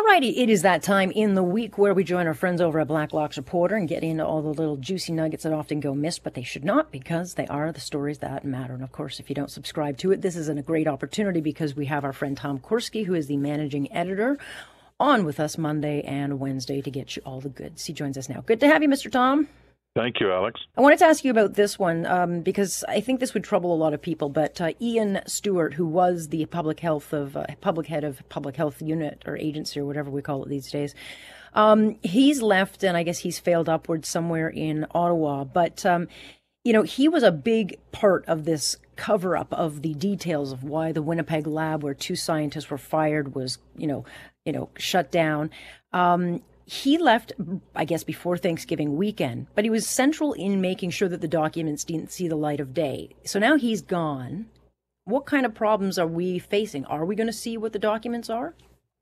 Alrighty, it is that time in the week where we join our friends over at Blacklock's Reporter and get into all the little juicy nuggets that often go missed, but they should not because they are the stories that matter. And of course, if you don't subscribe to it, this isn't a great opportunity because we have our friend Tom Korski, who is the managing editor, on with us Monday and Wednesday to get you all the goods. He joins us now. Good to have you, Mr. Tom. Thank you, Alex. I wanted to ask you about this one um, because I think this would trouble a lot of people. But uh, Iain Stewart, who was the public health of uh, public head of public health unit or agency or whatever we call it these days, um, he's left, and I guess he's failed upwards somewhere in Ottawa. But um, you know, he was a big part of this cover up of the details of why the Winnipeg lab, where two scientists were fired, was you know, you know, shut down. Um, he left, I guess, before Thanksgiving weekend, but he was central in making sure that the documents didn't see the light of day. So now he's gone. What kind of problems are we facing? Are we going to see what the documents are?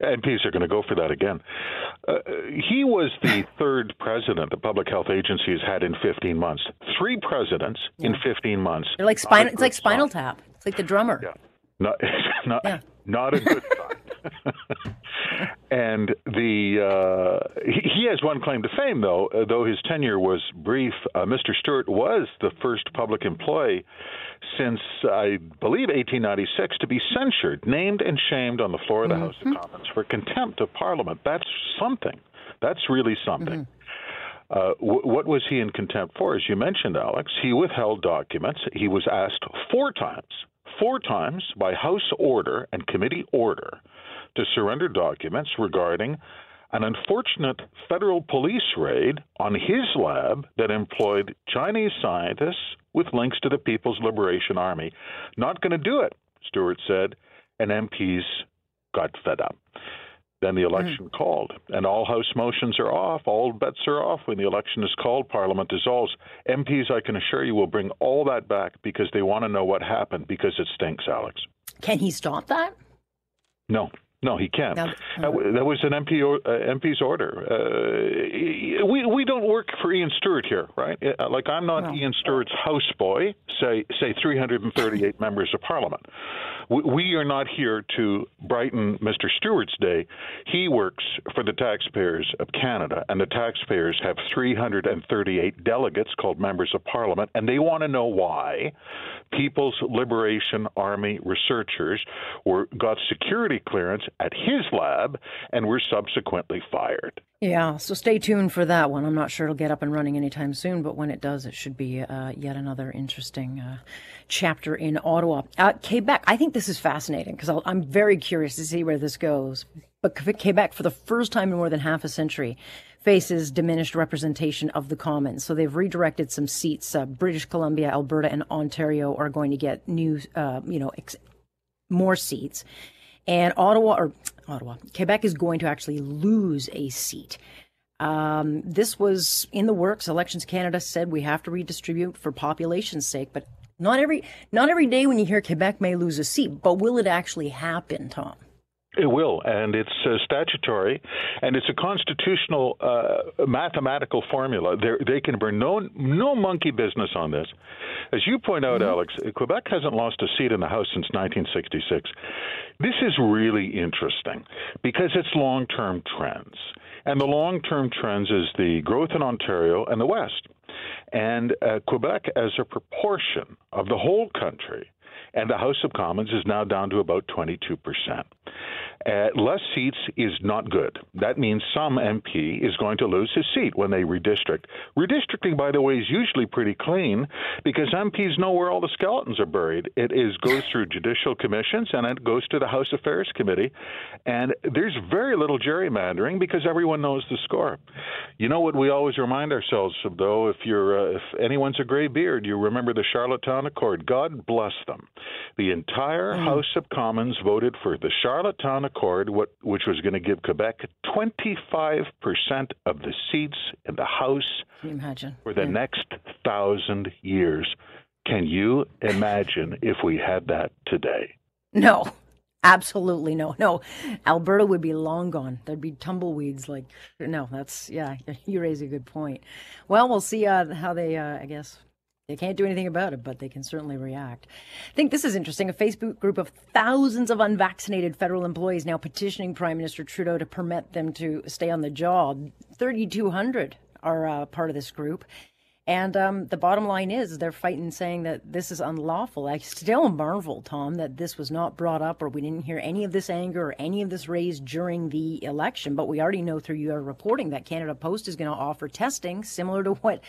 MPs are going to go for that again. Uh, he was the third president the public health agency has had in 15 months. Three presidents yeah. in 15 months. They're like spinal. It's like Spinal Tap. It's like the drummer. Yeah. Not, not, yeah. not a good sign. and the uh, has one claim to fame, though. Uh, though his tenure was brief, uh, Mr. Stewart was the first public employee since I believe 1896 to be censured, named and shamed on the floor of the mm-hmm. House of Commons for contempt of Parliament. That's something. That's really something. Mm-hmm. Uh, w- what was he in contempt for? As you mentioned, Alex, he withheld documents. He was asked four times, four times by House order and committee order to surrender documents regarding an unfortunate federal police raid on his lab that employed Chinese scientists with links to the People's Liberation Army. Not going to do it, Stewart said, and MPs got fed up. Then the election mm. called, and all House motions are off. All bets are off when the election is called. Parliament dissolves. MPs, I can assure you, will bring all that back because they want to know what happened because it stinks, Alex. Can he stop that? No. No, he can't. Now, uh, that was an MP or, uh, MP's order. Uh, we we don't work for Iain Stewart here, right? Uh, like I'm not no. Iain Stewart's houseboy. Say say 338 members of Parliament. We, we are not here to brighten Mr. Stewart's day. He works for the taxpayers of Canada, and the taxpayers have 338 delegates called members of Parliament, and they want to know why People's Liberation Army researchers were got security clearance at his lab and were subsequently fired. Yeah, so stay tuned for that one. I'm not sure it'll get up and running anytime soon, but when it does, it should be uh, yet another interesting uh, chapter in Ottawa. Uh, Quebec, I think this is fascinating because I'm very curious to see where this goes. But Quebec, for the first time in more than half a century, faces diminished representation of the commons. So they've redirected some seats. Uh, British Columbia, Alberta, and Ontario are going to get new, uh, you know, ex- more seats. And Ottawa, or Ottawa, Quebec is going to actually lose a seat. Um, this was in the works. Elections Canada said we have to redistribute for population's sake, but not every not every day when you hear Quebec may lose a seat. But will it actually happen, Tom? It will, and it's uh, statutory, and it's a constitutional uh, mathematical formula. They're, they can bring no no monkey business on this. As you point out, mm-hmm. Alex, Quebec hasn't lost a seat in the House since 1966. This is really interesting because it's long term trends, and the long term trends is the growth in Ontario and the West, and uh, Quebec as a proportion of the whole country and the House of Commons is now down to about 22 percent. Uh, less seats is not good. That means some MP is going to lose his seat when they redistrict. Redistricting, by the way, is usually pretty clean because MPs know where all the skeletons are buried. It is goes through judicial commissions and it goes to the House Affairs Committee, and there's very little gerrymandering because everyone knows the score. You know what we always remind ourselves of, though, if you're uh, if anyone's a gray beard, you remember the Charlottetown Accord. God bless them. The entire mm. House of Commons voted for the Charlottetown accord, what, which was going to give Quebec 25% of the seats in the House for the yeah. next thousand years. Can you imagine if we had that today? No, absolutely no. No, Alberta would be long gone. There'd be tumbleweeds. Like, no, that's, yeah, you raise a good point. Well, we'll see uh, how they, uh, I guess, they can't do anything about it, but they can certainly react. I think this is interesting. A Facebook group of thousands of unvaccinated federal employees now petitioning Prime Minister Trudeau to permit them to stay on the job. 3,200 are uh, part of this group. And um, the bottom line is they're fighting, saying that this is unlawful. I still marvel, Tom, that this was not brought up or we didn't hear any of this anger or any of this raised during the election. But we already know through your reporting that Canada Post is going to offer testing similar to what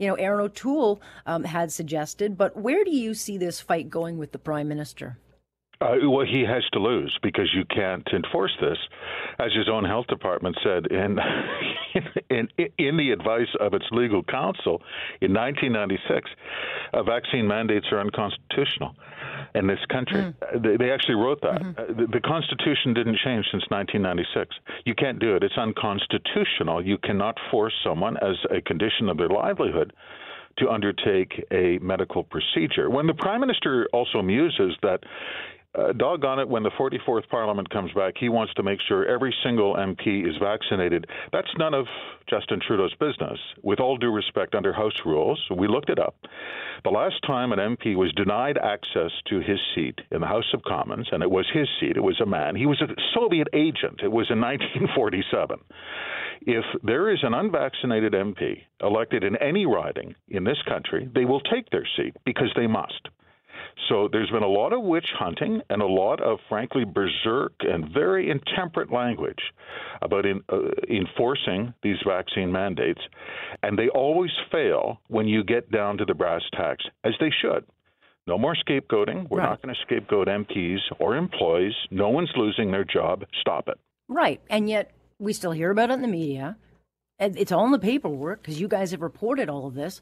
you know, Erin O'Toole um, had suggested. But where do you see this fight going with the prime minister? Uh, well, he has to lose because you can't enforce this, as his own health department said in in, in the advice of its legal counsel in 1996. Uh, vaccine mandates are unconstitutional in this country. Mm. They, they, actually wrote that. Mm-hmm. Uh, the, the, Constitution didn't change since 1996. You can't do it. It's unconstitutional. You cannot force someone as a condition of their livelihood to undertake a medical procedure. When the prime minister also muses that uh, doggone it, when the 44th Parliament comes back, he wants to make sure every single MP is vaccinated. That's none of Justin Trudeau's business. With all due respect, under House rules, we looked it up. The last time an MP was denied access to his seat in the House of Commons, and it was his seat, it was a man, he was a Soviet agent. It was in 1947. If there is an unvaccinated MP elected in any riding in this country, they will take their seat because they must. So there's been a lot of witch hunting and a lot of, frankly, berserk and very intemperate language about in, uh, enforcing these vaccine mandates. And they always fail when you get down to the brass tacks, as they should. No more scapegoating. We're right. not going to scapegoat MPs or employees. No one's losing their job. Stop it. Right. And yet we still hear about it in the media. It's all in the paperwork because you guys have reported all of this.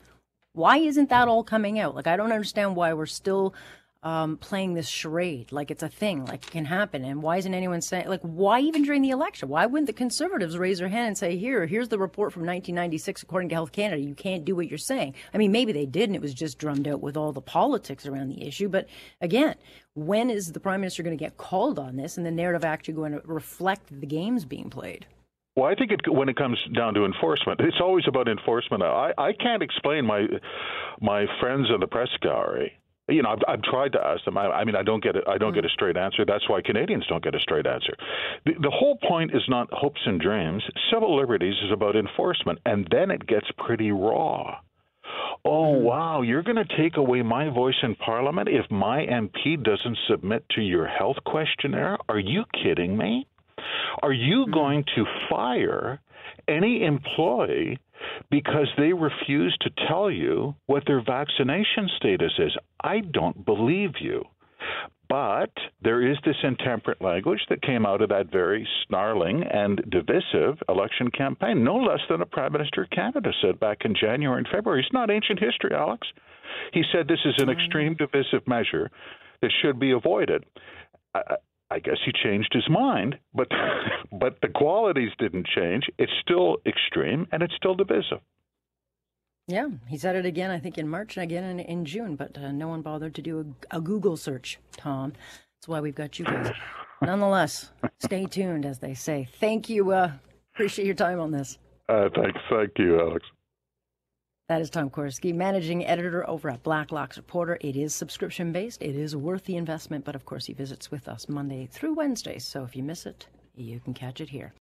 Why isn't that all coming out? Like, I don't understand why we're still um, playing this charade like it's a thing, like it can happen. And why isn't anyone saying, like, why even during the election? Why wouldn't the conservatives raise their hand and say, here, here's the report from 1996, according to Health Canada, you can't do what you're saying? I mean, maybe they did, and it was just drummed out with all the politics around the issue. But again, when is the prime minister going to get called on this and the narrative actually going to reflect the games being played? Well, I think it, when it comes down to enforcement, it's always about enforcement. I, I can't explain my my friends in the press gallery. You know, I've, I've tried to ask them. I, I mean, I don't get it. I don't mm. get a straight answer. That's why Canadians don't get a straight answer. The, the whole point is not hopes and dreams. Civil liberties is about enforcement, and then it gets pretty raw. Oh, mm. wow, you're going to take away my voice in Parliament if my MP doesn't submit to your health questionnaire? Are you kidding me? Are you mm-hmm. going to fire any employee because they refuse to tell you what their vaccination status is? I don't believe you. But there is this intemperate language that came out of that very snarling and divisive election campaign, no less than a Prime Minister of Canada said back in January and February. It's not ancient history, Alex. He said this is an mm-hmm. extreme divisive measure that should be avoided. I guess he changed his mind, but but the qualities didn't change. It's still extreme and it's still divisive. Yeah, he said it again, I think, in March and again in, in June, but uh, no one bothered to do a, a, Google search, Tom. That's why we've got you guys. Nonetheless, stay tuned, as they say. Thank you. Uh, appreciate your time on this. Uh, thanks. Thank you, Alex. That is Tom Korski, managing editor over at Blacklock's Reporter. It is subscription based. It is worth the investment, but of course, he visits with us Monday through Wednesday. So if you miss it, you can catch it here.